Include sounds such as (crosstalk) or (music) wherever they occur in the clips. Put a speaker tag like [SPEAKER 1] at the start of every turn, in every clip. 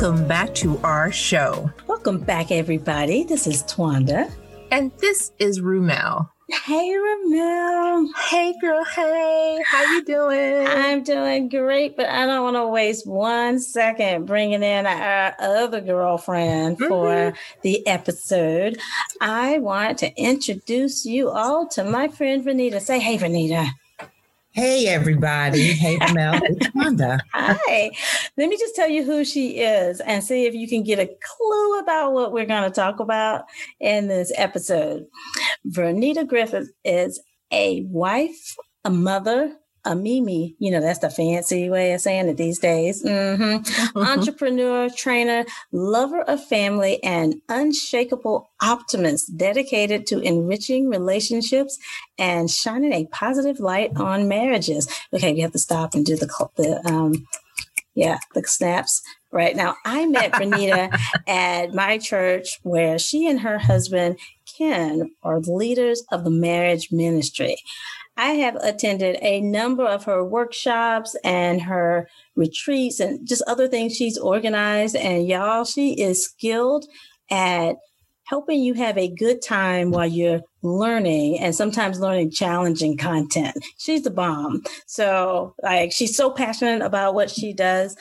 [SPEAKER 1] welcome back to our show.
[SPEAKER 2] Welcome back, everybody. This is Twanda.
[SPEAKER 1] And this is Rumel.
[SPEAKER 2] Hey, Ramel.
[SPEAKER 1] Hey, girl. Hey, how you doing?
[SPEAKER 2] I'm doing great, but I don't want to waste one second bringing in our other girlfriend mm-hmm. for the episode. I want to introduce you all to my friend Vernita. Say, hey, Vernita.
[SPEAKER 3] Hey, everybody. Hey, Mel. It's Wanda.
[SPEAKER 2] Hi. Let me just tell you who she is and see if you can get a clue about what we're going to talk about in this episode. Vernita Griffith is a wife, a mother, a Mimi, you know, that's the fancy way of saying it these days. Mm-hmm. Entrepreneur, trainer, lover of family, and unshakable optimist dedicated to enriching relationships and shining a positive light on marriages. Okay, we have to stop and do the, the um, yeah, the snaps. Right now, I met Vernita (laughs) at my church where she and her husband, Ken, are the leaders of the marriage ministry. I have attended a number of her workshops and her retreats and just other things she's organized. And y'all, she is skilled at helping you have a good time while you're learning and sometimes learning challenging content. She's the bomb. So, like, she's so passionate about what she does.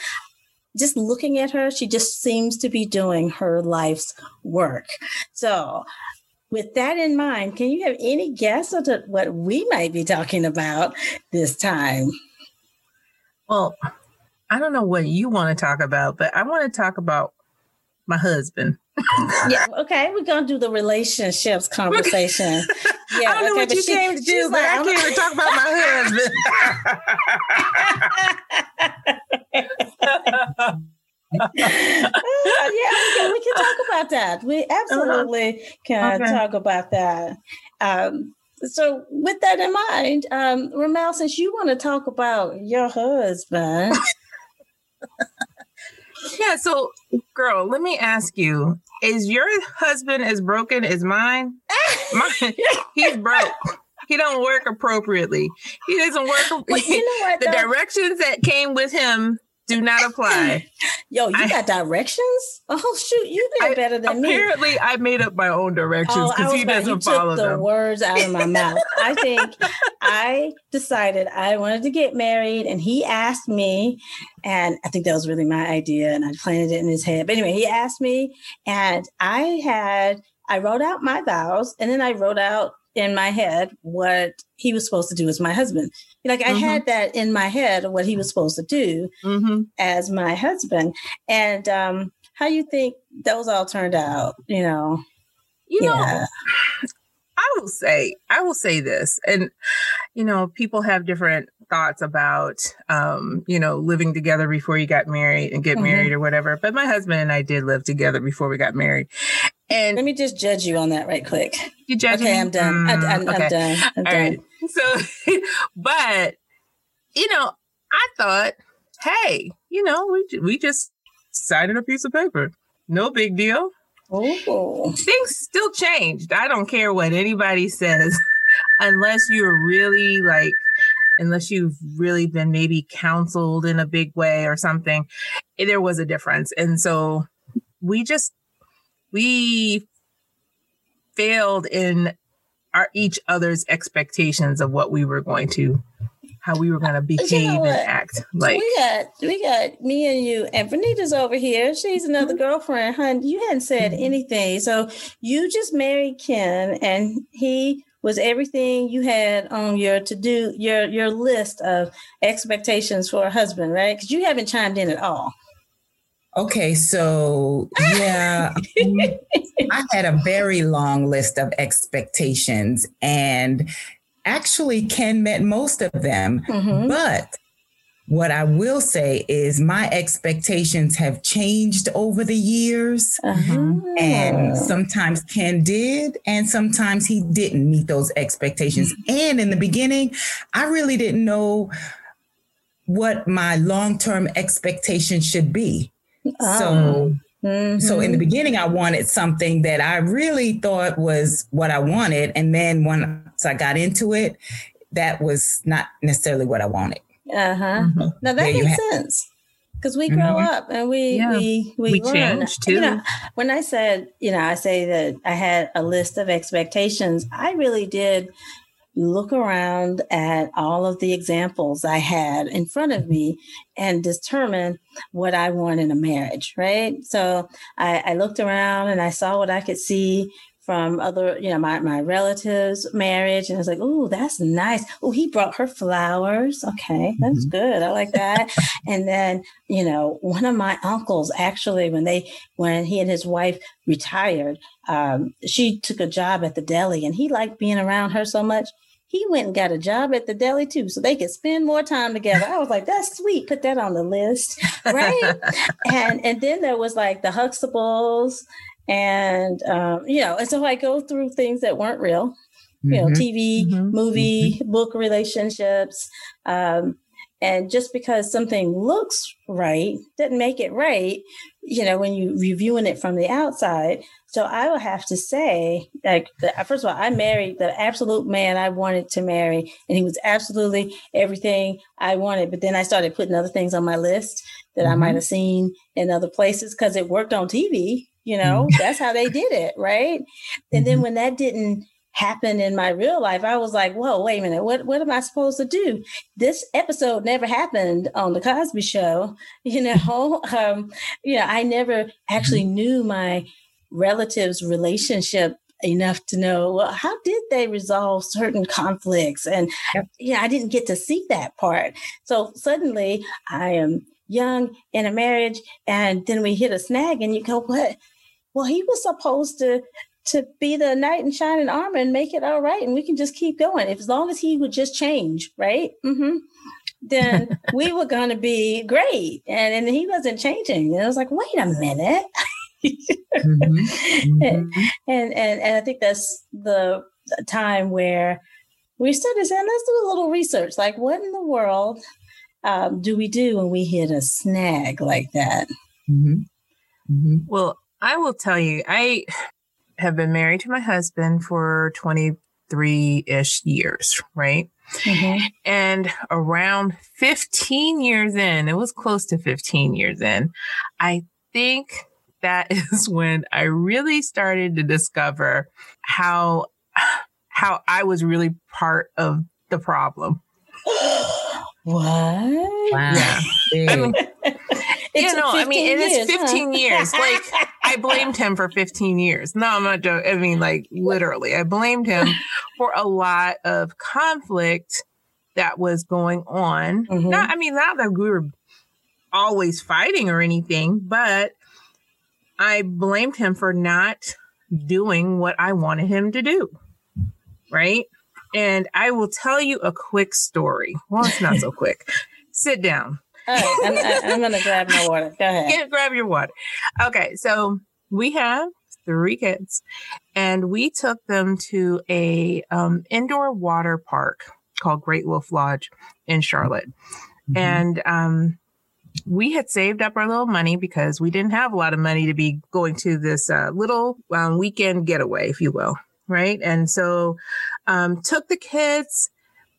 [SPEAKER 2] Just looking at her, she just seems to be doing her life's work. So, with that in mind, can you have any guess on what we might be talking about this time?
[SPEAKER 1] Well, I don't know what you want to talk about, but I want to talk about my husband. (laughs)
[SPEAKER 2] yeah, okay. We're gonna do the relationships (laughs) conversation.
[SPEAKER 1] Yeah, I don't know okay, what you she, came to do, but like, I came to talk about
[SPEAKER 2] my husband. (laughs) uh, yeah, we can, we can, talk about that. We absolutely uh-huh. can okay. talk about that. Um, so, with that in mind, um, Ramel, since you want to talk about your husband. (laughs)
[SPEAKER 1] yeah, so, girl, let me ask you is your husband as broken as mine? (laughs) mine he's broke. He don't work appropriately. He doesn't work. Well, you know (laughs) what, the directions that came with him do not apply.
[SPEAKER 2] Yo, you I, got directions? Oh shoot, you did better than
[SPEAKER 1] apparently me. Apparently, I made up my own directions because oh, he doesn't you follow
[SPEAKER 2] took
[SPEAKER 1] them.
[SPEAKER 2] the words out of my (laughs) mouth. I think I decided I wanted to get married, and he asked me, and I think that was really my idea, and I planted it in his head. But anyway, he asked me, and I had I wrote out my vows, and then I wrote out in my head what he was supposed to do as my husband. Like I mm-hmm. had that in my head of what he was supposed to do mm-hmm. as my husband. And um, how you think those all turned out, you know?
[SPEAKER 1] You yeah. know, I will say, I will say this, and you know, people have different thoughts about, um, you know, living together before you got married and get mm-hmm. married or whatever. But my husband and I did live together before we got married, and
[SPEAKER 2] let me just judge you on that right quick.
[SPEAKER 1] You judge
[SPEAKER 2] okay,
[SPEAKER 1] me?
[SPEAKER 2] I'm done. Mm, I, am okay. done. I'm All done. Right.
[SPEAKER 1] So, (laughs) but you know, I thought, hey, you know, we we just signed a piece of paper. No big deal. Oh. Things still changed. I don't care what anybody says, (laughs) unless you're really like, unless you've really been maybe counseled in a big way or something. There was a difference, and so we just we failed in our each other's expectations of what we were going to how we were going to behave you know and act like
[SPEAKER 2] we got we got me and you and Vernita's over here. She's another mm-hmm. girlfriend. Hun you hadn't said mm-hmm. anything. So you just married ken and he was everything you had on your to do your your list of expectations for a husband right? Because you haven't chimed in at all
[SPEAKER 3] Okay, so yeah, I had a very long list of expectations, and actually, Ken met most of them. Mm-hmm. But what I will say is my expectations have changed over the years. Uh-huh. And sometimes Ken did, and sometimes he didn't meet those expectations. Mm-hmm. And in the beginning, I really didn't know what my long term expectation should be. Oh. So Mm-hmm. So in the beginning, I wanted something that I really thought was what I wanted. And then once I got into it, that was not necessarily what I wanted.
[SPEAKER 2] Uh huh. Mm-hmm. Now that makes sense. because we grow mm-hmm. up and we yeah. we we, we change too. You know, when I said, you know, I say that I had a list of expectations, I really did look around at all of the examples I had in front of me and determine what I want in a marriage, right? So I, I looked around and I saw what I could see from other, you know, my, my relatives' marriage. And I was like, oh, that's nice. Oh, he brought her flowers. Okay, that's mm-hmm. good. I like that. (laughs) and then, you know, one of my uncles actually, when they, when he and his wife retired, um, she took a job at the deli and he liked being around her so much. He went and got a job at the deli too, so they could spend more time together. I was like, "That's sweet. Put that on the list, right?" (laughs) and and then there was like the Huxtables, and um, you know, and so I go through things that weren't real, you know, mm-hmm. TV, mm-hmm. movie, mm-hmm. book relationships. Um, and just because something looks right doesn't make it right, you know, when you reviewing it from the outside. So I will have to say, like, first of all, I married the absolute man I wanted to marry, and he was absolutely everything I wanted. But then I started putting other things on my list that mm-hmm. I might have seen in other places because it worked on TV. You know, mm-hmm. that's how they did it, right? And then mm-hmm. when that didn't happen in my real life, I was like, whoa, wait a minute, what what am I supposed to do? This episode never happened on the Cosby show, (laughs) you know. (laughs) um, you know, I never actually mm-hmm. knew my relatives' relationship enough to know well how did they resolve certain conflicts and yep. yeah i didn't get to see that part so suddenly i am young in a marriage and then we hit a snag and you go what well, he was supposed to to be the knight in shining armor and make it all right, and we can just keep going. If as long as he would just change, right? Mm-hmm. Then (laughs) we were going to be great, and and he wasn't changing. And I was like, wait a minute. (laughs) mm-hmm. (laughs) Mm-hmm. And, and and and I think that's the time where we started saying, let's do a little research. Like, what in the world um, do we do when we hit a snag like that?
[SPEAKER 1] Mm-hmm. Mm-hmm. Well, I will tell you, I have been married to my husband for 23 ish years, right? Mm-hmm. And around 15 years in, it was close to 15 years in, I think that (laughs) is when I really started to discover how how I was really part of the problem. (gasps)
[SPEAKER 2] what? Wow.
[SPEAKER 1] Yeah. I mean, (laughs) you know, I mean, it is 15 huh? years. Like, I (laughs) blamed him for 15 years. No, I'm not joking. I mean, like, literally, I blamed him for a lot of conflict that was going on. Mm-hmm. Not, I mean, not that we were always fighting or anything, but I blamed him for not doing what I wanted him to do. Right. And I will tell you a quick story. Well, it's not so quick. (laughs) Sit down.
[SPEAKER 2] All right, I'm, I'm going to grab my water. Go ahead.
[SPEAKER 1] Get, grab your water. Okay, so we have three kids, and we took them to a um, indoor water park called Great Wolf Lodge in Charlotte, mm-hmm. and um, we had saved up our little money because we didn't have a lot of money to be going to this uh, little um, weekend getaway, if you will, right? And so um, took the kids.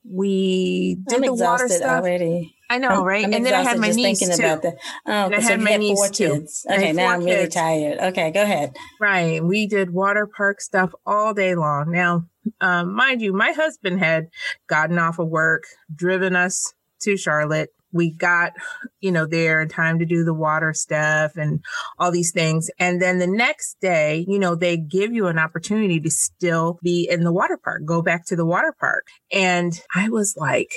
[SPEAKER 1] We did I'm the water stuff
[SPEAKER 2] already.
[SPEAKER 1] I know, right?
[SPEAKER 2] I'm and then I had my niece thinking too. about that. Oh, and I had my niece four too. kids. Okay, now I'm really tired. Okay, go ahead.
[SPEAKER 1] Right. We did water park stuff all day long. Now, um, mind you, my husband had gotten off of work, driven us to Charlotte, we got, you know, there in time to do the water stuff and all these things. And then the next day, you know, they give you an opportunity to still be in the water park, go back to the water park. And I was like,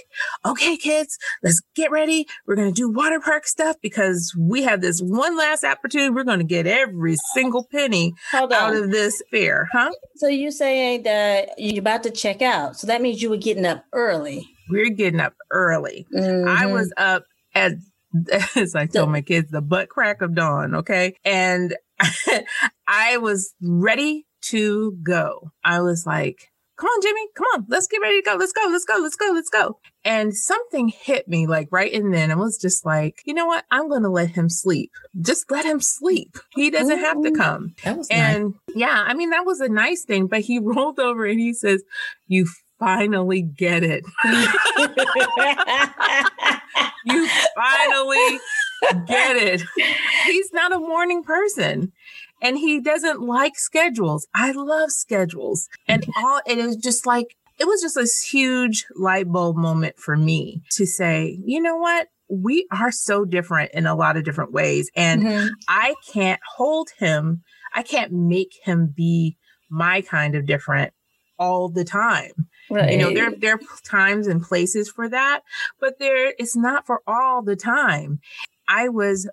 [SPEAKER 1] okay, kids, let's get ready. We're going to do water park stuff because we have this one last opportunity. We're going to get every single penny out of this fair, huh?
[SPEAKER 2] So you saying that you're about to check out. So that means you were getting up early
[SPEAKER 1] we're getting up early. Mm-hmm. I was up at (laughs) as I told my kids, the butt crack of dawn. Okay. And (laughs) I was ready to go. I was like, come on, Jimmy, come on, let's get ready to go. Let's go, let's go, let's go, let's go. And something hit me like right in then. I was just like, you know what? I'm going to let him sleep. Just let him sleep. He doesn't Ooh, have to come. That and nice. yeah, I mean, that was a nice thing, but he (laughs) rolled over and he says, you finally get it. (laughs) you finally get it. He's not a morning person and he doesn't like schedules. I love schedules. And all it is just like it was just this huge light bulb moment for me to say, you know what? We are so different in a lot of different ways. And mm-hmm. I can't hold him. I can't make him be my kind of different all the time. Right. You know, there there are times and places for that, but there it's not for all the time. I was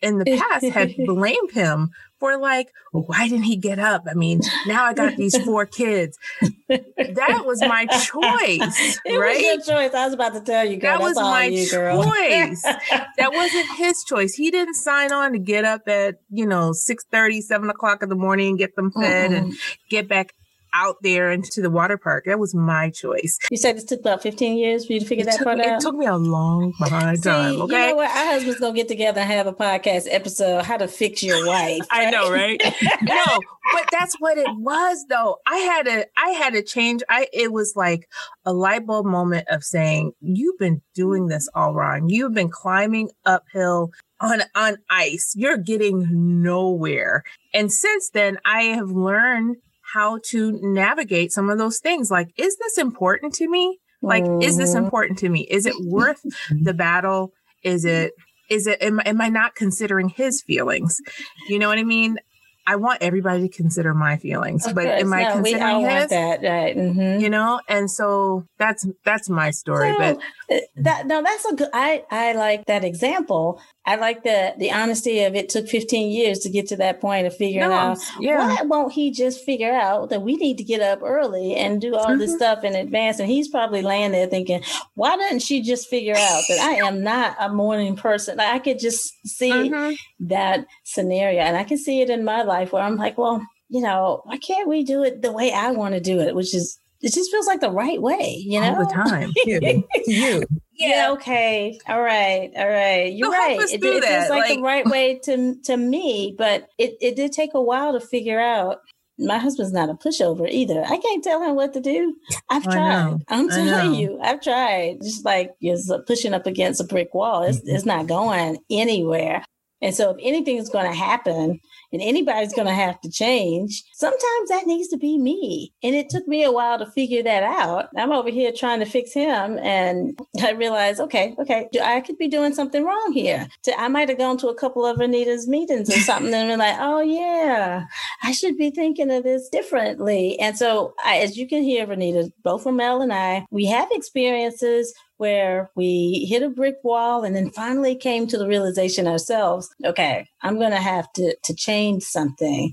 [SPEAKER 1] in the past had (laughs) blamed him for like, why didn't he get up? I mean, now I got these four kids. That was my choice, (laughs)
[SPEAKER 2] it
[SPEAKER 1] right?
[SPEAKER 2] Was your choice. I was about to tell you, girl.
[SPEAKER 1] That
[SPEAKER 2] was
[SPEAKER 1] my
[SPEAKER 2] you,
[SPEAKER 1] choice. (laughs) that wasn't his choice. He didn't sign on to get up at, you know, 6 30, 7 o'clock in the morning and get them fed mm and get back out there into the water park. That was my choice.
[SPEAKER 2] You said it took about 15 years for you to figure it that
[SPEAKER 1] took,
[SPEAKER 2] part out?
[SPEAKER 1] It took me a long time. See, okay.
[SPEAKER 2] You know what? Our husbands gonna get together and have a podcast episode, how to fix your wife.
[SPEAKER 1] Right? (laughs) I know, right? (laughs) no, but that's what it was though. I had a, I had a change. I it was like a light bulb moment of saying, You've been doing this all wrong. You've been climbing uphill on on ice. You're getting nowhere. And since then, I have learned how to navigate some of those things. Like, is this important to me? Like, is this mm-hmm. important to me? Is it (laughs) worth the battle? Is it, is it, am, am I not considering his feelings? You know what I mean? I want everybody to consider my feelings, of but course. am I no, considering his?
[SPEAKER 2] that, right? Mm-hmm.
[SPEAKER 1] You know, and so that's that's my story. But
[SPEAKER 2] uh, that no, that's a good. I I like that example. I like the the honesty of it took 15 years to get to that point of figuring no, out. Yeah. Why won't he just figure out that we need to get up early and do all mm-hmm. this stuff in advance? And he's probably laying there thinking, why doesn't she just figure out that I am not a morning person? Like I could just see mm-hmm. that scenario, and I can see it in my life where I'm like, well, you know, why can't we do it the way I want to do it, which is it just feels like the right way, you know?
[SPEAKER 1] All the time. (laughs) you.
[SPEAKER 2] you. Yeah, okay. All right. All right. You're so right. It, it feels like, like, the right way to to me, but it, it did take a while to figure out. My husband's not a pushover either. I can't tell him what to do. I've tried. I'm telling you, I've tried. Just like just pushing up against a brick wall. It's, mm-hmm. it's not going anywhere. And so if anything is going to happen, and anybody's going to have to change. Sometimes that needs to be me. And it took me a while to figure that out. I'm over here trying to fix him. And (laughs) I realized, okay, okay, I could be doing something wrong here. I might have gone to a couple of Vernita's meetings or something and been like, oh, yeah, I should be thinking of this differently. And so, I, as you can hear, Anita, both Mel and I, we have experiences where we hit a brick wall and then finally came to the realization ourselves okay i'm going to have to to change something.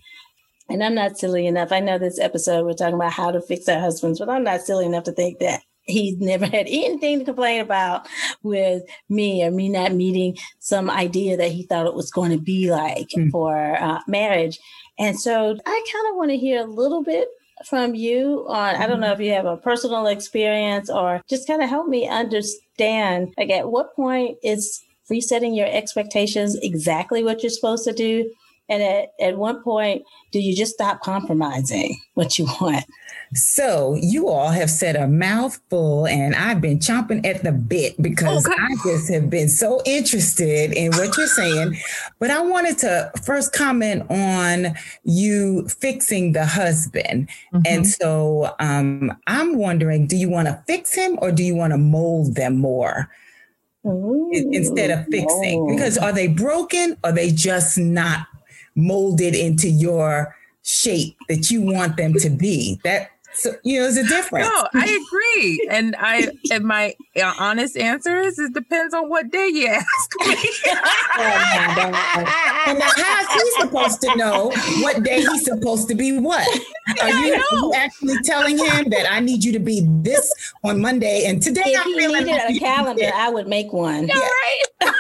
[SPEAKER 2] And i'm not silly enough. I know this episode we're talking about how to fix our husbands but i'm not silly enough to think that he's never (laughs) had anything to complain about with me or me not meeting some idea that he thought it was going to be like mm. for uh, marriage. And so i kind of want to hear a little bit from you on I don't know mm-hmm. if you have a personal experience or just kind of help me understand like at what point is resetting your expectations exactly what you're supposed to do? And at, at what point do you just stop compromising what you want
[SPEAKER 3] so you all have said a mouthful, and I've been chomping at the bit because okay. I just have been so interested in what you're saying. But I wanted to first comment on you fixing the husband. Mm-hmm. And so um, I'm wondering, do you want to fix him or do you want to mold them more? Ooh, instead of fixing because are they broken or are they just not molded into your shape that you want them to be that so you know, there's a difference.
[SPEAKER 1] No, I agree, and I and my uh, honest answer is it depends on what day you ask me. (laughs)
[SPEAKER 3] Oh, and now, how is he supposed to know what day he's supposed to be? What (laughs) are you, are you, actually telling him that I need you to be this on Monday and today?
[SPEAKER 2] If he needed a calendar, I would make one.
[SPEAKER 1] Yeah. Right.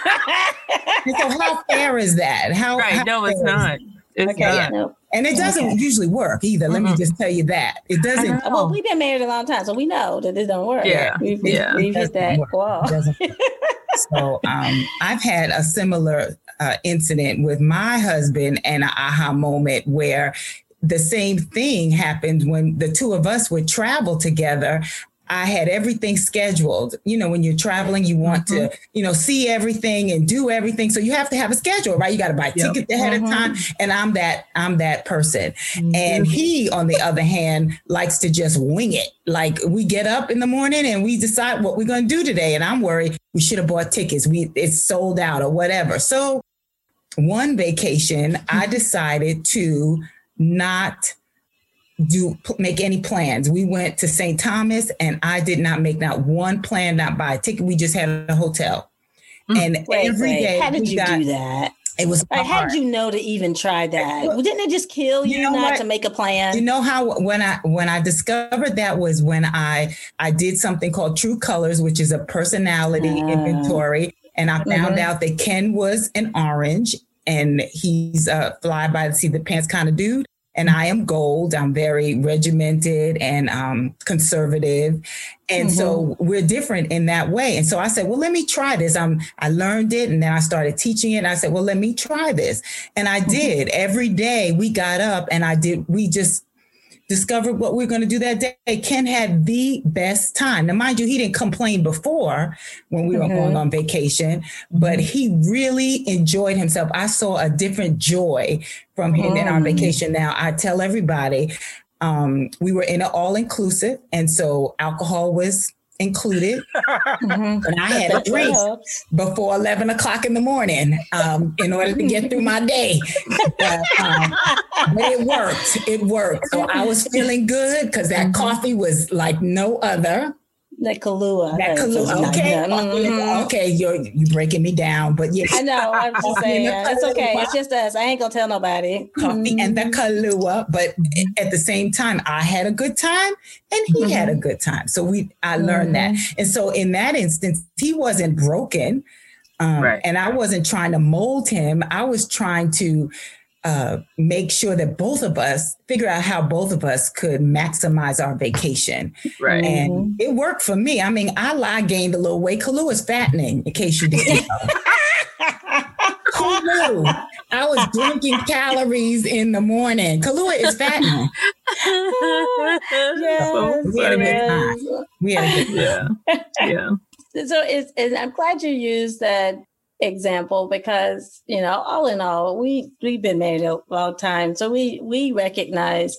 [SPEAKER 1] (laughs)
[SPEAKER 3] so how fair is that? How
[SPEAKER 1] right?
[SPEAKER 3] How
[SPEAKER 1] no, it's not. It's okay, not.
[SPEAKER 3] Yeah, no. And it doesn't okay. usually work either. Let mm-hmm. me just tell you that it doesn't.
[SPEAKER 2] Well, we've been married a long time, so we know that it don't work.
[SPEAKER 1] Yeah,
[SPEAKER 2] we've,
[SPEAKER 1] yeah.
[SPEAKER 2] we've hit that wall. (laughs)
[SPEAKER 3] so um, I've had a similar uh, incident with my husband and an aha moment where the same thing happened when the two of us would travel together I had everything scheduled. You know, when you're traveling, you want mm-hmm. to, you know, see everything and do everything. So you have to have a schedule, right? You got to buy yep. tickets ahead mm-hmm. of time. And I'm that, I'm that person. Mm-hmm. And he, on the other hand, likes to just wing it. Like we get up in the morning and we decide what we're going to do today. And I'm worried we should have bought tickets. We it's sold out or whatever. So one vacation, I mm-hmm. decided to not do make any plans. We went to St. Thomas and I did not make not one plan, not buy a ticket. We just had a hotel.
[SPEAKER 2] Mm. And wait, every wait. day, how did you got, do that?
[SPEAKER 3] It was
[SPEAKER 2] like, how did you know to even try that? Well, Didn't it just kill you, you know not what? to make a plan?
[SPEAKER 3] You know how when I when I discovered that was when I I did something called True Colors, which is a personality uh, inventory, and I found mm-hmm. out that Ken was an orange and he's a fly by the seat of the pants kind of dude and I am gold. I'm very regimented and um, conservative. And mm-hmm. so we're different in that way. And so I said, well, let me try this. I'm, I learned it and then I started teaching it. I said, well, let me try this. And I mm-hmm. did every day we got up and I did, we just discovered what we are going to do that day. Ken had the best time. Now, mind you, he didn't complain before when we were mm-hmm. going on vacation, but he really enjoyed himself. I saw a different joy from him mm. in our mm. vacation. Now, I tell everybody, um, we were in an all inclusive, and so alcohol was included. mm-hmm. And I had a drink before 11 o'clock in the morning um, in order to get through my day. But, um, but, it worked. It worked. So I was feeling good because that mm-hmm. coffee was like no other.
[SPEAKER 2] That Kahlua.
[SPEAKER 3] That Kahlua. Okay. Mm-hmm. Okay. You're you breaking me down, but yeah.
[SPEAKER 2] I know. I'm (laughs) just saying. It's okay. It's just us. I ain't gonna tell nobody.
[SPEAKER 3] Coffee mm-hmm. and the Kahlua, but mm-hmm. at the same time, I had a good time and he mm-hmm. had a good time. So we, I learned that, mm-hmm. and so in that instance, he wasn't broken, um, right. and I wasn't trying to mold him. I was trying to uh, make sure that both of us figure out how both of us could maximize our vacation.
[SPEAKER 1] Right.
[SPEAKER 3] And mm-hmm. it worked for me. I mean, I, I gained a little weight. Kahlua is fattening, in case you didn't know. (laughs) Kahlua. I was drinking calories in the morning. Kahlua is fattening.
[SPEAKER 2] yes, (laughs) so we had a good time.
[SPEAKER 3] We had a good
[SPEAKER 1] time. Yeah. yeah.
[SPEAKER 2] So it's, it's, I'm glad you used that example because you know all in all we we've been married a long time so we we recognize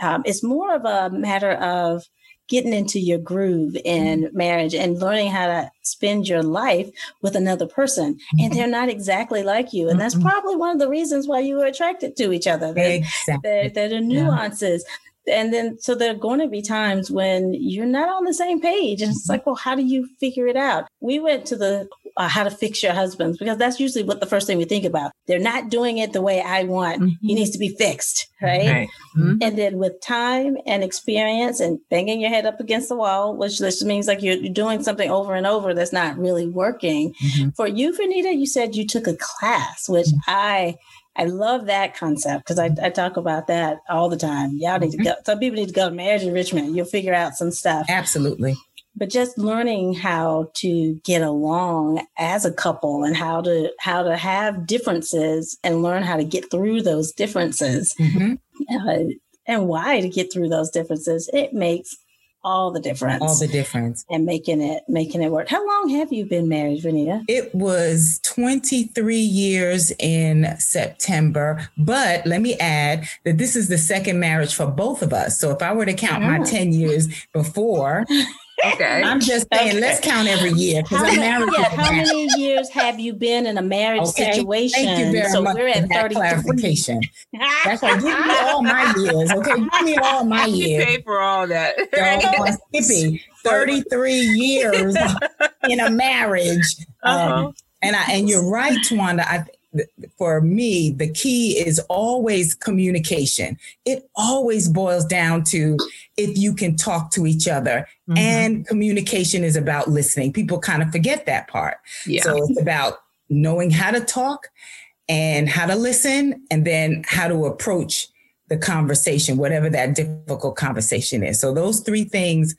[SPEAKER 2] um, it's more of a matter of getting into your groove in mm-hmm. marriage and learning how to spend your life with another person mm-hmm. and they're not exactly like you and that's mm-hmm. probably one of the reasons why you were attracted to each other
[SPEAKER 3] there, exactly.
[SPEAKER 2] there, there are nuances yeah and then so there are going to be times when you're not on the same page and it's mm-hmm. like well how do you figure it out we went to the uh, how to fix your husbands because that's usually what the first thing we think about. They're not doing it the way I want. Mm-hmm. He needs to be fixed, right? Mm-hmm. And then with time and experience and banging your head up against the wall, which just means like you're, you're doing something over and over that's not really working. Mm-hmm. For you, Vernita, you said you took a class, which mm-hmm. I I love that concept because I, I, talk about that all the time. Y'all need to mm-hmm. go. Some people need to go to marriage enrichment. You'll figure out some stuff.
[SPEAKER 3] Absolutely
[SPEAKER 2] but just learning how to get along as a couple and how to how to have differences and learn how to get through those differences. Mm-hmm. uh, and why to get through those differences it makes all the difference.
[SPEAKER 3] All the difference.
[SPEAKER 2] And making it making it work. How long have you been married vernita
[SPEAKER 3] it was 23 years in september but let me add that this is the second marriage for both of us. So if i were to count my 10 years before (laughs)
[SPEAKER 1] Okay.
[SPEAKER 3] I'm just saying, okay. let's count every year because I'm married.
[SPEAKER 2] Yeah, how many years have you been in a marriage okay. situation?
[SPEAKER 3] Thank you very so much we're at for clarification. That's right. Give me all my (laughs) years. Okay, give me all my (laughs) years.
[SPEAKER 1] pay for all that. (laughs)
[SPEAKER 3] So, Skippy, 33 years in a marriage. Uh-huh. Um, and I and you're right, Twanda. I for me, the key is always communication. It always boils down to if you can talk to each other. Mm-hmm. And communication is about listening. People kind of forget that part. Yeah. So it's about knowing how to talk and how to listen, and then how to approach the conversation, whatever that difficult conversation is. So those three things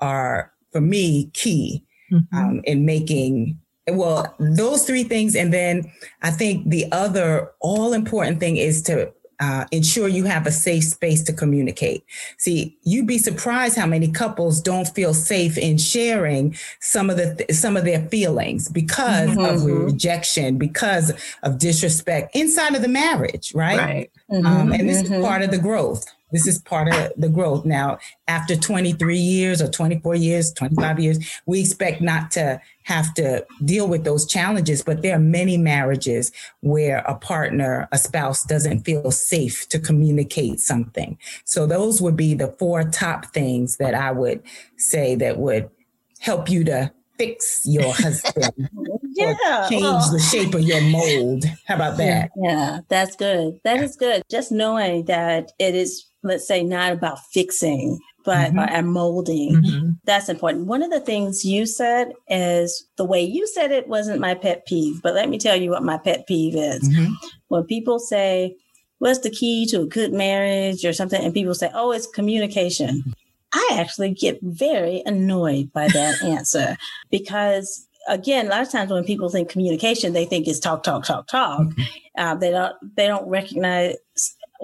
[SPEAKER 3] are, for me, key mm-hmm. um, in making well, those three things. And then I think the other all important thing is to uh, ensure you have a safe space to communicate. See, you'd be surprised how many couples don't feel safe in sharing some of the some of their feelings because mm-hmm. of rejection, because of disrespect inside of the marriage, right?
[SPEAKER 1] Right.
[SPEAKER 3] Mm-hmm. Um, and this mm-hmm. is part of the growth. This is part of the growth. Now, after 23 years or 24 years, 25 years, we expect not to have to deal with those challenges, but there are many marriages where a partner, a spouse doesn't feel safe to communicate something. So those would be the four top things that I would say that would help you to fix your (laughs) husband yeah change well, the shape of your mold how about that
[SPEAKER 2] yeah that's good that is good just knowing that it is let's say not about fixing but mm-hmm. and molding mm-hmm. that's important one of the things you said is the way you said it wasn't my pet peeve but let me tell you what my pet peeve is mm-hmm. when people say what's the key to a good marriage or something and people say oh it's communication I actually get very annoyed by that (laughs) answer because again, a lot of times when people think communication, they think it's talk, talk, talk, talk. Mm-hmm. Uh, they don't they don't recognize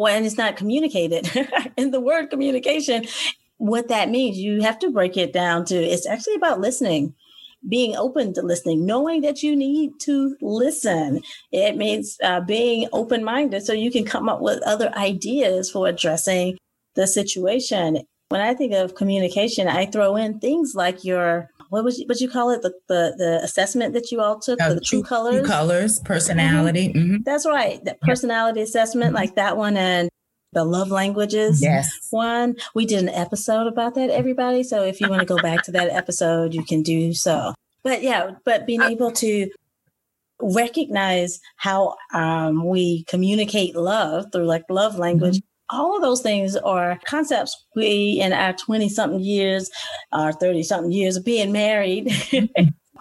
[SPEAKER 2] well, and it's not communicated (laughs) in the word communication. What that means, you have to break it down to it's actually about listening being open to listening, knowing that you need to listen. It means uh, being open minded so you can come up with other ideas for addressing the situation. When I think of communication, I throw in things like your what was you, what you call it the, the the assessment that you all took uh, the true, colors
[SPEAKER 3] true colors personality. Mm-hmm.
[SPEAKER 2] Mm-hmm. That's right, the personality assessment mm-hmm. like that one and the love languages
[SPEAKER 3] yes.
[SPEAKER 2] one. We did an episode about that, everybody. So if you want to go back to that episode, you can do so. But yeah, but being able to recognize how um, we communicate love through like love language mm-hmm all of those things are concepts we in our 20 something years our 30 something years of being married (laughs)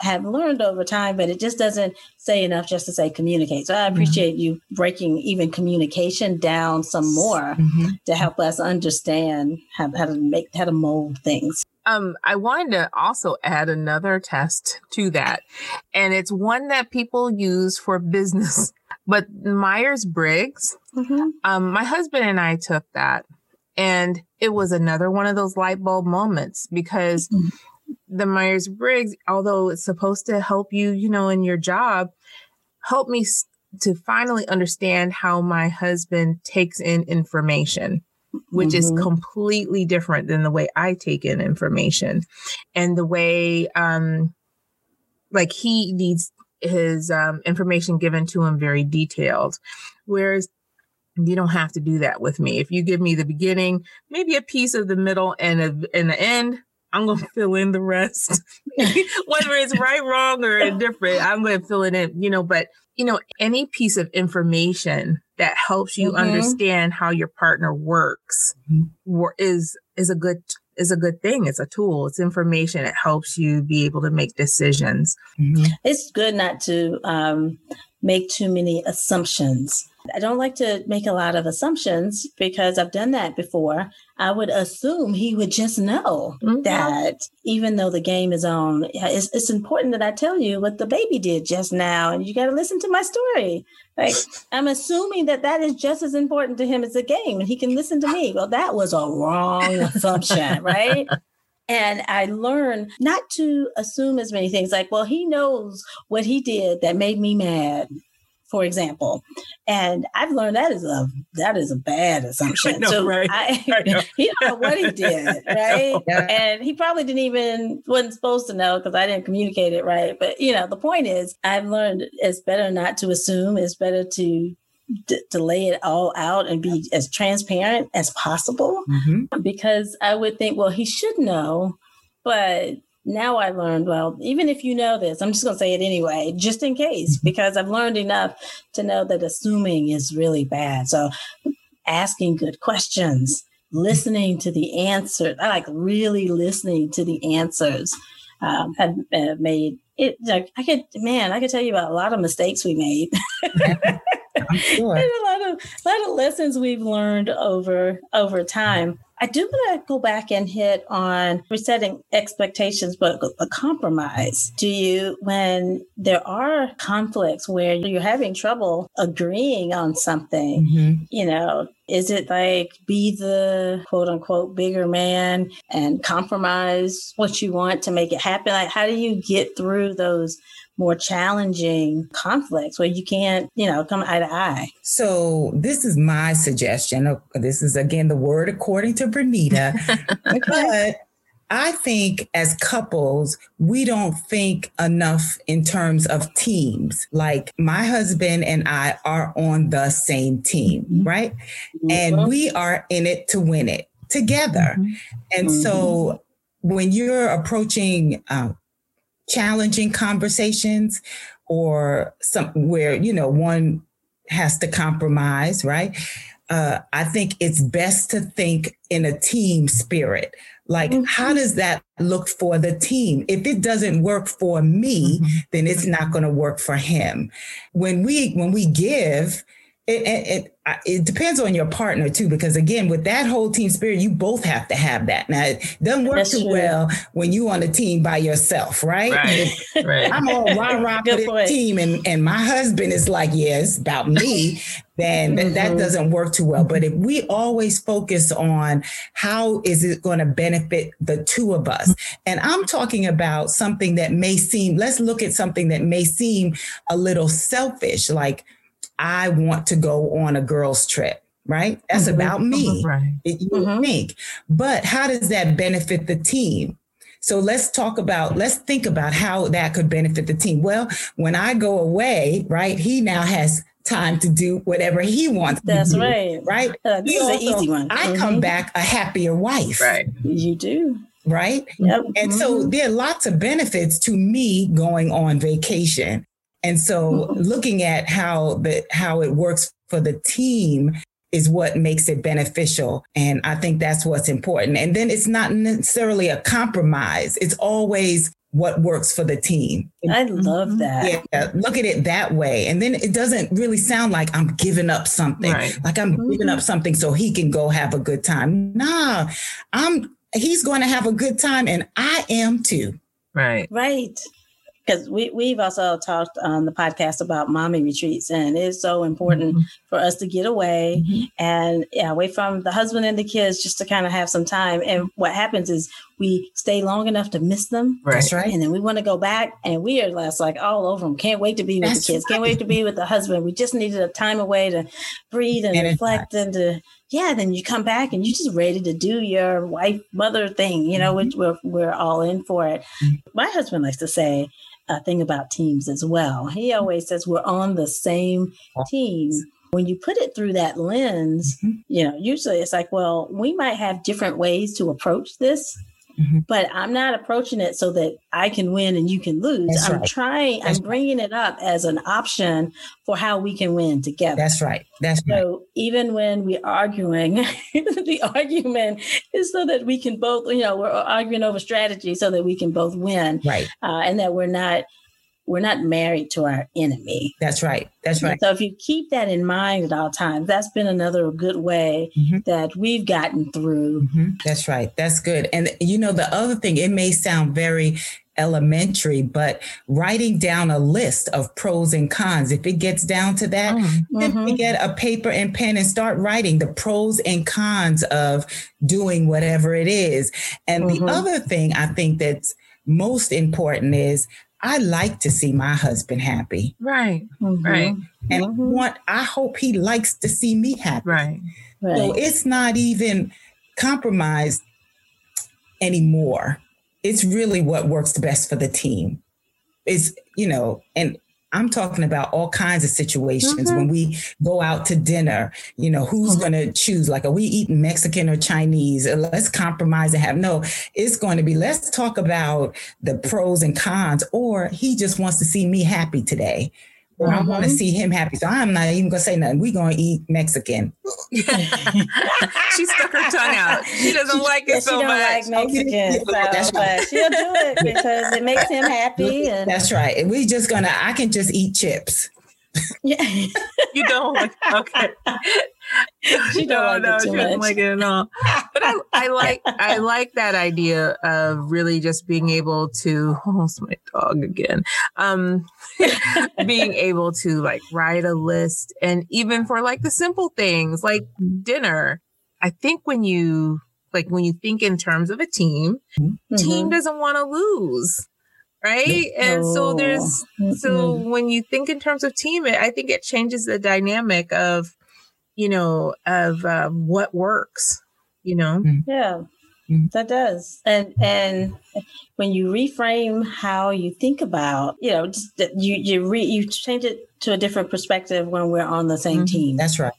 [SPEAKER 2] have learned over time but it just doesn't say enough just to say communicate so i mm-hmm. appreciate mm-hmm. you breaking even communication down some more mm-hmm. to help us understand how, how to make how to mold things
[SPEAKER 1] um, I wanted to also add another test to that. And it's one that people use for business but Myers Briggs, mm-hmm. um, my husband and I took that, and it was another one of those light bulb moments because mm-hmm. the Myers Briggs, although it's supposed to help you, you know, in your job, helped me to finally understand how my husband takes in information which mm-hmm. is completely different than the way I take in information and the way um like he needs his um, information given to him very detailed. Whereas you don't have to do that with me. If you give me the beginning, maybe a piece of the middle and a, and the end, I'm going (laughs) to fill in the rest. (laughs) Whether it's right, wrong, or indifferent, I'm going to fill it in, you know, but you know, any piece of information that helps you mm-hmm. understand how your partner works mm-hmm. is is a good is a good thing. It's a tool. It's information. It helps you be able to make decisions.
[SPEAKER 2] Mm-hmm. It's good not to um, make too many assumptions. I don't like to make a lot of assumptions because I've done that before. I would assume he would just know mm-hmm. that even though the game is on, it's, it's, important that I tell you what the baby did just now, and you got to listen to my story. Like (laughs) I'm assuming that that is just as important to him as the game, and he can listen to me. Well, that was a wrong assumption, (laughs) right? And I learned not to assume as many things like, well, he knows what he did that made me mad, for example. And I've learned that is a that is a bad assumption. (laughs)
[SPEAKER 1] Know,
[SPEAKER 2] so
[SPEAKER 1] right?
[SPEAKER 2] I, (laughs) I know. (laughs) he don't know what he did, right? Yeah. And he probably didn't even wasn't supposed to know because I didn't communicate it right. But you know, the point is I've learned it's better not to assume, it's better to d- to lay it all out and be as transparent as possible mm-hmm. because I would think, well, he should know, but now I learned, well, even if you know this, I'm just going to say it anyway, just in case, mm-hmm. because I've learned enough to know that assuming is really bad. So asking good questions, listening to the answers, I like really listening to the answers um, have, have made it like I could man, I could tell you about a lot of mistakes we made. (laughs) sure. and a lot of a lot of lessons we've learned over over time. I do want to go back and hit on resetting expectations, but a compromise. Do you, when there are conflicts where you're having trouble agreeing on something, mm-hmm. you know, is it like be the quote unquote bigger man and compromise what you want to make it happen? Like, how do you get through those more challenging conflicts where you can't, you know, come eye to eye.
[SPEAKER 3] So this is my suggestion. This is again the word according to Vernita. (laughs) but I think as couples, we don't think enough in terms of teams. Like my husband and I are on the same team, mm-hmm. right? Mm-hmm. And we are in it to win it together. Mm-hmm. And so mm-hmm. when you're approaching uh, challenging conversations or some where you know one has to compromise right uh, i think it's best to think in a team spirit like mm-hmm. how does that look for the team if it doesn't work for me mm-hmm. then it's not going to work for him when we when we give it, it, it, depends on your partner too, because again, with that whole team spirit, you both have to have that. Now, it doesn't work That's too true. well when you on a team by yourself, right?
[SPEAKER 1] Right. (laughs) right.
[SPEAKER 3] I'm all rah rah (laughs) for the team, and and my husband is like, yeah, it's about me. then mm-hmm. that doesn't work too well. But if we always focus on how is it going to benefit the two of us, and I'm talking about something that may seem, let's look at something that may seem a little selfish, like I want to go on a girls' trip, right? That's mm-hmm. about me, right. you mm-hmm. think. But how does that benefit the team? So let's talk about, let's think about how that could benefit the team. Well, when I go away, right, he now has time to do whatever he wants.
[SPEAKER 2] That's
[SPEAKER 3] do,
[SPEAKER 2] right.
[SPEAKER 3] Right.
[SPEAKER 2] Uh, this also, is an easy one.
[SPEAKER 3] I mm-hmm. come back a happier wife.
[SPEAKER 1] Right.
[SPEAKER 2] You do.
[SPEAKER 3] Right.
[SPEAKER 2] Yep.
[SPEAKER 3] And mm-hmm. so there are lots of benefits to me going on vacation. And so mm-hmm. looking at how the how it works for the team is what makes it beneficial. And I think that's what's important. And then it's not necessarily a compromise. It's always what works for the team.
[SPEAKER 2] I love that.
[SPEAKER 3] Yeah, look at it that way. And then it doesn't really sound like I'm giving up something. Right. Like I'm mm-hmm. giving up something so he can go have a good time. Nah, I'm he's going to have a good time and I am too.
[SPEAKER 1] Right.
[SPEAKER 2] Right because we, we've also talked on the podcast about mommy retreats and it's so important mm-hmm. for us to get away mm-hmm. and yeah, away from the husband and the kids just to kind of have some time and what happens is we stay long enough to miss them
[SPEAKER 3] right. that's right
[SPEAKER 2] and then we want to go back and we are less like all over them can't wait to be with that's the kids right. can't wait to be with the husband we just needed a time away to breathe and, and reflect and to yeah, then you come back and you're just ready to do your wife mother thing, you know, mm-hmm. which we're, we're all in for it. Mm-hmm. My husband likes to say, a thing about teams as well. He always says we're on the same team. When you put it through that lens, mm-hmm. you know, usually it's like, well, we might have different ways to approach this, Mm-hmm. But I'm not approaching it so that I can win and you can lose. That's I'm right. trying, That's I'm bringing right. it up as an option for how we can win together.
[SPEAKER 3] That's right. That's right.
[SPEAKER 2] So even when we're arguing, (laughs) the argument is so that we can both, you know, we're arguing over strategy so that we can both win.
[SPEAKER 3] Right.
[SPEAKER 2] Uh, and that we're not we're not married to our enemy.
[SPEAKER 3] That's right. That's right.
[SPEAKER 2] So if you keep that in mind at all times, that's been another good way mm-hmm. that we've gotten through.
[SPEAKER 3] Mm-hmm. That's right. That's good. And you know, the other thing, it may sound very elementary, but writing down a list of pros and cons, if it gets down to that, mm-hmm. then we get a paper and pen and start writing the pros and cons of doing whatever it is. And the mm-hmm. other thing I think that's most important is I like to see my husband happy.
[SPEAKER 1] Right. Mm-hmm. Right.
[SPEAKER 3] And mm-hmm. I want I hope he likes to see me happy.
[SPEAKER 1] Right.
[SPEAKER 2] right.
[SPEAKER 3] So it's not even compromised anymore. It's really what works best for the team. It's, you know, and I'm talking about all kinds of situations mm-hmm. when we go out to dinner. You know, who's mm-hmm. going to choose? Like, are we eating Mexican or Chinese? Or let's compromise and have no. It's going to be let's talk about the pros and cons. Or he just wants to see me happy today. Mm-hmm. I want to see him happy. So I'm not even gonna say nothing. We're gonna eat Mexican. (laughs)
[SPEAKER 1] she stuck her tongue out. She doesn't like it yeah, so
[SPEAKER 2] she don't
[SPEAKER 1] much.
[SPEAKER 2] Like Mexican, so, That's right. but she'll do it because it makes him happy. (laughs) And
[SPEAKER 3] That's right. And we're just gonna I can just eat chips. (laughs)
[SPEAKER 2] Yeah.
[SPEAKER 1] you don't like okay. (laughs)
[SPEAKER 2] she don't no, like no, she much.
[SPEAKER 1] like it at all. (laughs) But I, I like I like that idea of really just being able to (laughs) oh my dog again. Um being able to like write a list and even for like the simple things like dinner. I think when you like when you think in terms of a team, mm-hmm. team doesn't want to lose right and so there's so when you think in terms of team i think it changes the dynamic of you know of um, what works you know
[SPEAKER 2] mm. yeah mm. that does and and when you reframe how you think about you know just you you re, you change it to a different perspective when we're on the same mm-hmm. team
[SPEAKER 3] that's right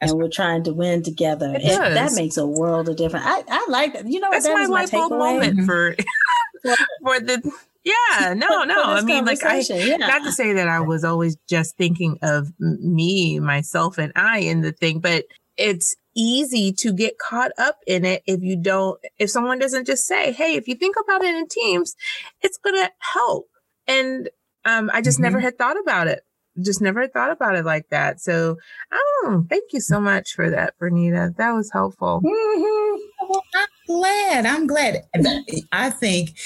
[SPEAKER 2] and we're trying to win together. It it, that makes a world of difference. I, I like that. You know,
[SPEAKER 1] that's
[SPEAKER 2] that
[SPEAKER 1] my light bulb moment mm-hmm. for (laughs) for the yeah, (laughs) no, no. I mean, like, I yeah. not to say that I was always just thinking of me, myself, and I in the thing, but it's easy to get caught up in it if you don't, if someone doesn't just say, Hey, if you think about it in teams, it's going to help. And, um, I just mm-hmm. never had thought about it. Just never thought about it like that. So, oh, thank you so much for that, Vernita. That was helpful.
[SPEAKER 3] Mm-hmm. Well, I'm glad. I'm glad. I think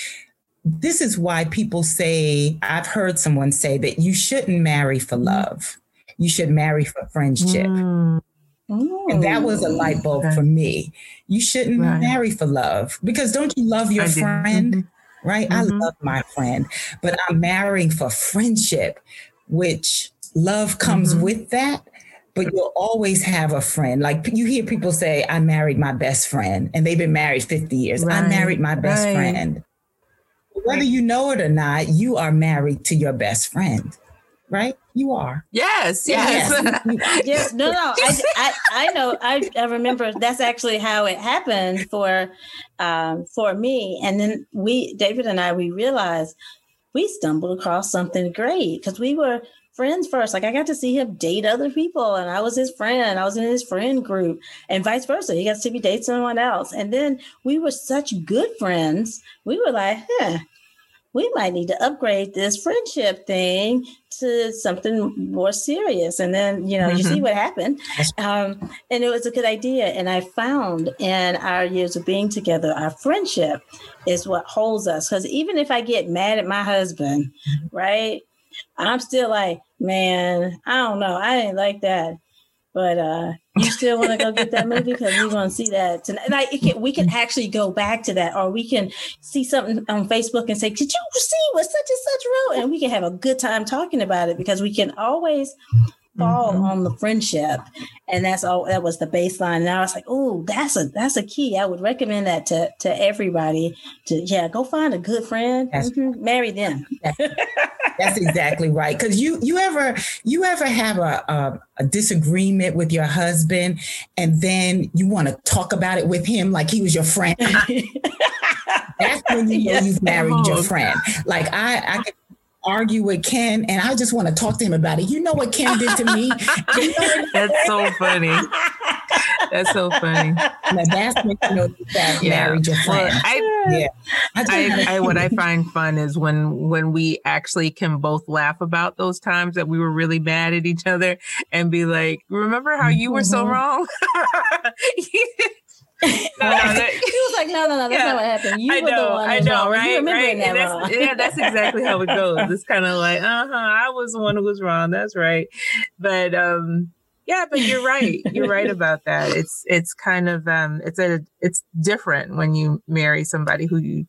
[SPEAKER 3] this is why people say, I've heard someone say that you shouldn't marry for love. You should marry for friendship. Mm. And that was a light bulb okay. for me. You shouldn't right. marry for love because don't you love your I friend? Mm-hmm. Right? Mm-hmm. I love my friend, but I'm marrying for friendship, which love comes mm-hmm. with that but you'll always have a friend. Like you hear people say, I married my best friend, and they've been married 50 years. Right. I married my best right. friend whether you know it or not, you are married to your best friend, right? You are.
[SPEAKER 1] Yes, yes.
[SPEAKER 2] Yes, (laughs) yes. No, no. I, I, I know. I, I remember that's actually how it happened for um, for me. And then we, David and I, we realized we stumbled across something great because we were friends first. Like I got to see him date other people, and I was his friend. I was in his friend group, and vice versa. He got to see me date someone else, and then we were such good friends. We were like, huh, we might need to upgrade this friendship thing to something more serious. And then, you know, mm-hmm. you see mm-hmm. what happened. Um, and it was a good idea. And I found in our years of being together, our friendship is what holds us. Because even if I get mad at my husband, right, I'm still like, man, I don't know. I didn't like that. But uh, you still want to go get that movie because we want to see that tonight. Like can, we can actually go back to that, or we can see something on Facebook and say, "Did you see what such and such wrote?" And we can have a good time talking about it because we can always fall mm-hmm. on the friendship and that's all that was the baseline and i was like oh that's a that's a key i would recommend that to to everybody to yeah go find a good friend mm-hmm, marry them
[SPEAKER 3] That's (laughs) exactly right. Because you you ever you ever have a, a, a disagreement with your husband, and then you want to talk about it with him like he was your friend. (laughs) That's when you know yes, you've married your friend. Like I, I can argue with Ken, and I just want to talk to him about it. You know what Ken did to me? (laughs)
[SPEAKER 1] That's so funny. That's so funny.
[SPEAKER 3] Now that's when you know that yeah. your friend. Well, I,
[SPEAKER 1] yeah. I, I, what I (laughs) find fun is when when we actually can both laugh about those times that we were really mad at each other and be like, "Remember how you were so mm-hmm. wrong?" (laughs) (laughs)
[SPEAKER 2] no, no, he was like, no, no, no, that's yeah, not what happened. You I were know, the one I know, wrong. right? You right. That
[SPEAKER 1] that's, yeah, that's exactly how it goes. It's (laughs) kind of like, uh huh, I was the one who was wrong. That's right. But um, yeah, but you're right. You're right about that. It's it's kind of um, it's a it's different when you marry somebody who you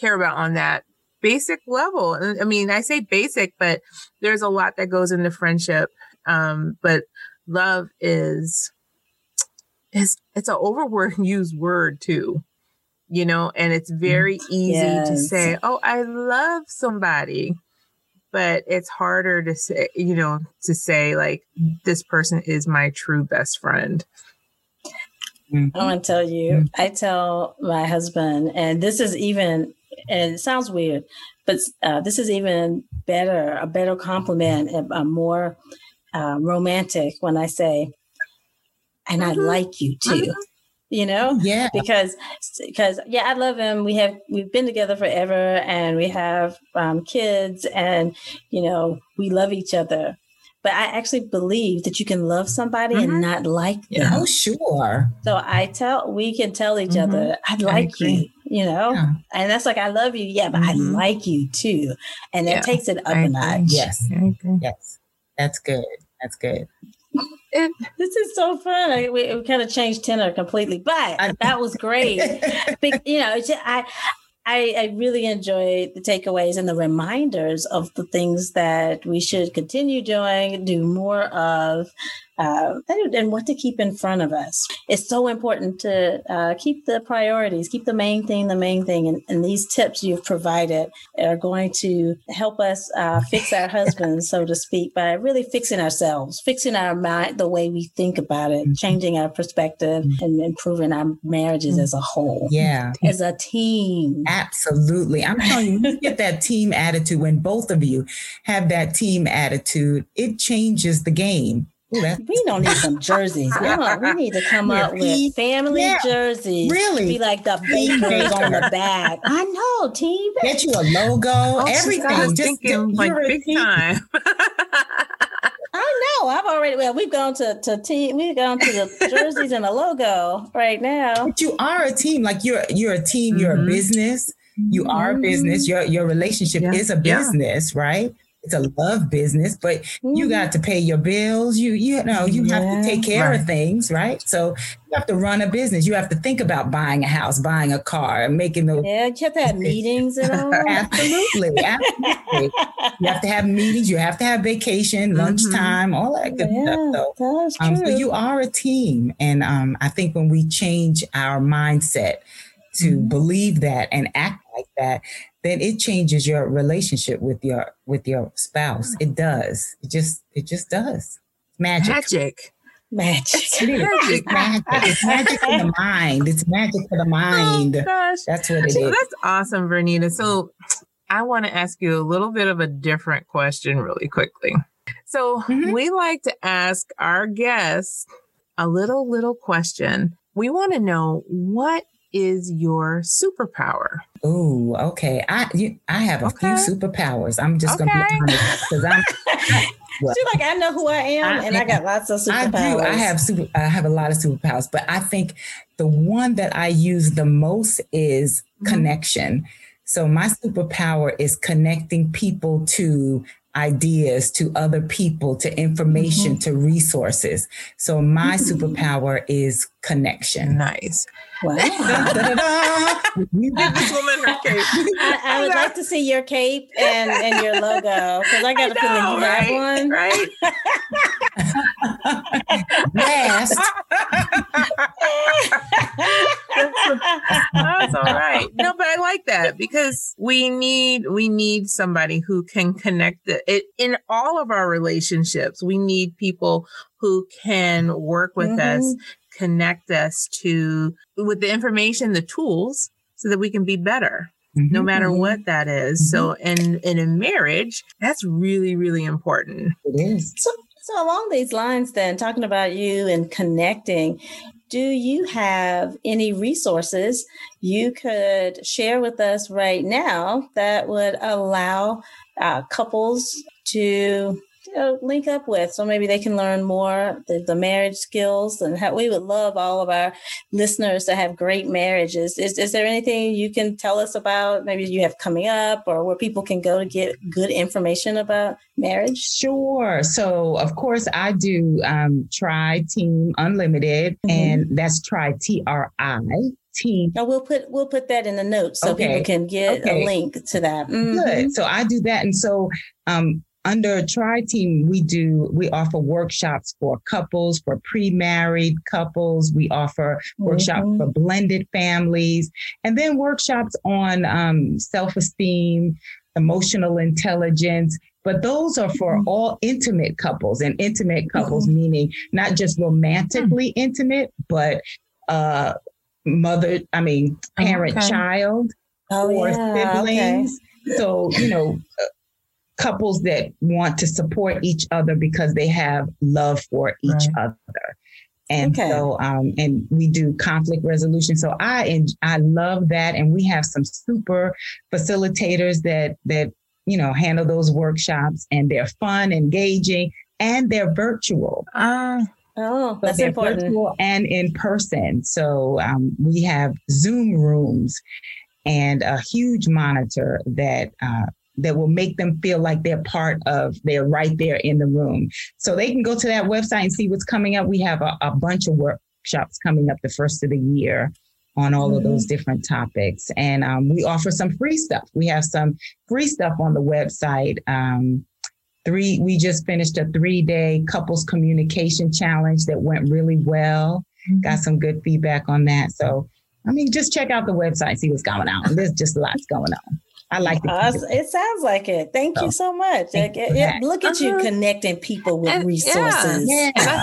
[SPEAKER 1] care about on that basic level. I mean, I say basic, but there's a lot that goes into friendship. Um, but love is is it's an overused (laughs) word too, you know, and it's very easy yes. to say, "Oh, I love somebody," but it's harder to say, you know, to say like this person is my true best friend.
[SPEAKER 2] Mm-hmm. I want to tell you, mm-hmm. I tell my husband, and this is even, and it sounds weird, but uh, this is even better, a better compliment, a, a more uh, romantic when I say, and I mm-hmm. like you too. Mm-hmm. You know,
[SPEAKER 3] yeah,
[SPEAKER 2] because because yeah, I love him. We have we've been together forever, and we have um, kids, and you know we love each other. but I actually believe that you can love somebody mm-hmm. and not like them.
[SPEAKER 3] Oh, sure.
[SPEAKER 2] So I tell, we can tell each mm-hmm. other, I like I you, you know? Yeah. And that's like, I love you. Yeah, but mm-hmm. I like you too. And that yeah. takes it up I a notch.
[SPEAKER 3] Yes. Yes. That's good. That's good. (laughs)
[SPEAKER 2] this is so fun. I, we, we kind of changed tenor completely, but that was great. but, (laughs) you know, I I, I really enjoyed the takeaways and the reminders of the things that we should continue doing, do more of, uh, and, what to keep in front of us. It's so important to uh, keep the priorities, keep the main thing the main thing. And, and these tips you've provided are going to help us uh, fix our (laughs) husbands, so to speak, by really fixing ourselves, fixing our mind, the way we think about it, mm-hmm. changing our perspective, mm-hmm. and improving our marriages as a whole.
[SPEAKER 3] Yeah.
[SPEAKER 2] As a team.
[SPEAKER 3] Absolutely. I'm telling you, you get that team attitude when both of you have that team attitude, it changes the game.
[SPEAKER 2] We don't need some jerseys. (laughs) We, we need to come up with family yeah, jerseys.
[SPEAKER 3] Really?
[SPEAKER 2] Be like the bakers on the (laughs) back. I know, team.
[SPEAKER 3] Get you a logo, oh, everything.
[SPEAKER 1] Just thinking like big time. (laughs)
[SPEAKER 2] I know. I've already well, we've gone to to team. We've gone to the jerseys and the logo right now.
[SPEAKER 3] But you are a team. Like you're you're a team. Mm-hmm. You're a mm-hmm. business. You are a business. Mm-hmm. Your your relationship yeah. is a business, yeah. right? It's a love business, but mm-hmm. you got to pay your bills. You you know you yeah, have to take care right. of things, right? So you have to run a business. You have to think about buying a house, buying a car, and making the
[SPEAKER 2] yeah. You have to have meetings and (laughs) all.
[SPEAKER 3] absolutely, absolutely. you have to have meetings. You have to have vacation, (laughs) mm-hmm. lunchtime, all that good yeah, stuff. So, um, so you are a team, and um, I think when we change our mindset to mm-hmm. believe that and act like that, then it changes your relationship with your with your spouse. It does. It just it just does. Magic.
[SPEAKER 1] Magic.
[SPEAKER 2] Magic.
[SPEAKER 3] It is. It's magic. It's magic for the mind. It's magic for the (laughs) mind. Oh, gosh. That's what it is.
[SPEAKER 1] That's awesome, Vernita. So I want to ask you a little bit of a different question really quickly. So mm-hmm. we like to ask our guests a little, little question. We want to know what is your superpower?
[SPEAKER 3] Oh, okay. I you, I have a okay. few superpowers. I'm just okay. gonna be honest because I'm. (laughs)
[SPEAKER 2] well, She's like, I know who I am, I, and I got lots of superpowers. I do.
[SPEAKER 3] I have super. I have a lot of superpowers, but I think the one that I use the most is mm-hmm. connection. So my superpower is connecting people to ideas to other people, to information, mm-hmm. to resources. So my mm-hmm. superpower is connection.
[SPEAKER 1] Nice.
[SPEAKER 2] Wow.
[SPEAKER 1] Give this woman her cape.
[SPEAKER 2] I, I, would like to see your cape and, and your logo because I got a feeling you
[SPEAKER 1] right?
[SPEAKER 2] have one.
[SPEAKER 1] Right.
[SPEAKER 3] Last.
[SPEAKER 1] That's all right. No, but I like that because we need we need somebody who can connect it, it in all of our relationships. We need people who can work with mm-hmm. us connect us to with the information, the tools, so that we can be better. Mm-hmm. No matter mm-hmm. what that is. Mm-hmm. So, in in a marriage, that's really, really important.
[SPEAKER 3] It is.
[SPEAKER 2] So, so along these lines, then talking about you and connecting, do you have any resources you could share with us right now that would allow uh, couples to you know, link up with so maybe they can learn more the, the marriage skills and how we would love all of our listeners to have great marriages is, is there anything you can tell us about maybe you have coming up or where people can go to get good information about marriage
[SPEAKER 3] sure so of course i do um, Tri Team unlimited mm-hmm. and that's try t-r-i team.
[SPEAKER 2] Oh, we'll put we'll put that in the notes so okay. people can get okay. a link to that.
[SPEAKER 3] Mm-hmm. Good. So I do that, and so um, under a Tri Team, we do we offer workshops for couples, for pre-married couples. We offer mm-hmm. workshops for blended families, and then workshops on um, self-esteem, emotional intelligence. But those are for mm-hmm. all intimate couples, and intimate couples mm-hmm. meaning not just romantically mm-hmm. intimate, but uh, mother, I mean, parent, okay. child,
[SPEAKER 2] oh, or yeah,
[SPEAKER 3] siblings. Okay. So you know couples that want to support each other because they have love for each right. other. And okay. so, um, and we do conflict resolution. So I, and I love that. And we have some super facilitators that, that, you know, handle those workshops and they're fun, engaging, and they're virtual.
[SPEAKER 2] Uh, oh, that's
[SPEAKER 3] so
[SPEAKER 2] important.
[SPEAKER 3] Virtual and in person. So um, we have Zoom rooms and a huge monitor that uh, that will make them feel like they're part of they're right there in the room so they can go to that website and see what's coming up we have a, a bunch of workshops coming up the first of the year on all mm-hmm. of those different topics and um, we offer some free stuff we have some free stuff on the website um, three we just finished a three day couples communication challenge that went really well mm-hmm. got some good feedback on that so I mean, just check out the website, see what's going on. There's just lots going on. I like
[SPEAKER 2] uh, it. sounds like it. Thank so, you so much. Like, it, look at uh-huh. you connecting people with and, resources. Yeah. yeah.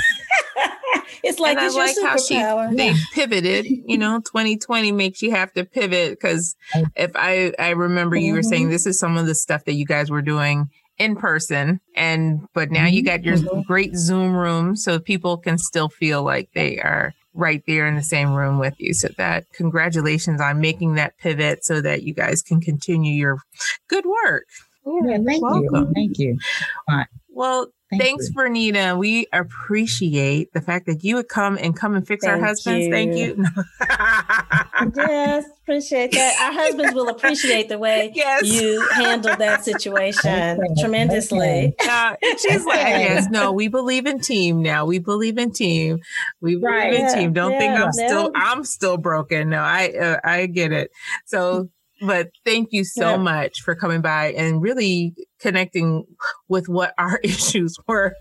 [SPEAKER 2] (laughs) it's like
[SPEAKER 1] and
[SPEAKER 2] it's I like how she
[SPEAKER 1] they pivoted. You know, 2020 makes you have to pivot because if I I remember you were saying mm-hmm. this is some of the stuff that you guys were doing in person and but now you mm-hmm. got your mm-hmm. great zoom room so people can still feel like they are right there in the same room with you. So that congratulations on making that pivot so that you guys can continue your good work.
[SPEAKER 3] Yeah, thank welcome. you. Thank you.
[SPEAKER 1] Well, Thank Thanks, you. Vernita. We appreciate the fact that you would come and come and fix Thank our husbands. You. Thank you. (laughs)
[SPEAKER 2] yes, appreciate that. Our husbands will appreciate the way yes. you handled that situation okay. tremendously.
[SPEAKER 1] Okay. Uh, she's like, yes, no, we believe in team now. We believe in team. We believe right. in yeah. team. Don't yeah. think I'm yeah. still I'm still broken. No, I uh, I get it. So but thank you so yeah. much for coming by and really connecting with what our (laughs) issues were.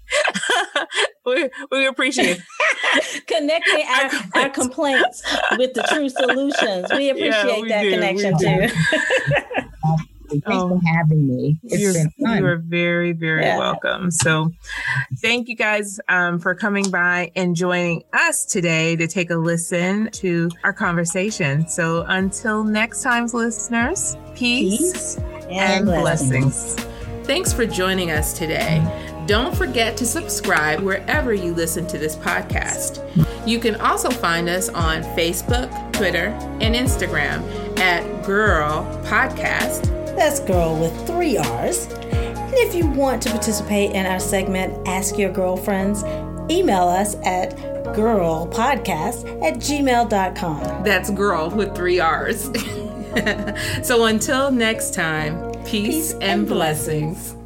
[SPEAKER 1] (laughs) we, we appreciate (laughs)
[SPEAKER 2] connecting our, our complaints with the true solutions. We appreciate yeah, we that do, connection too.
[SPEAKER 3] Thanks oh, for having me. It's
[SPEAKER 1] you're,
[SPEAKER 3] been fun.
[SPEAKER 1] You are very, very yeah. welcome. So, thank you guys um, for coming by and joining us today to take a listen to our conversation. So, until next time, listeners, peace, peace and, and blessings. blessings. Thanks for joining us today. Don't forget to subscribe wherever you listen to this podcast. You can also find us on Facebook, Twitter, and Instagram at Girl Podcast
[SPEAKER 2] that's girl with three R's. And if you want to participate in our segment, Ask Your Girlfriends, email us at girlpodcast at gmail.com.
[SPEAKER 1] That's girl with three R's. (laughs) so until next time, peace, peace and, and blessings. blessings.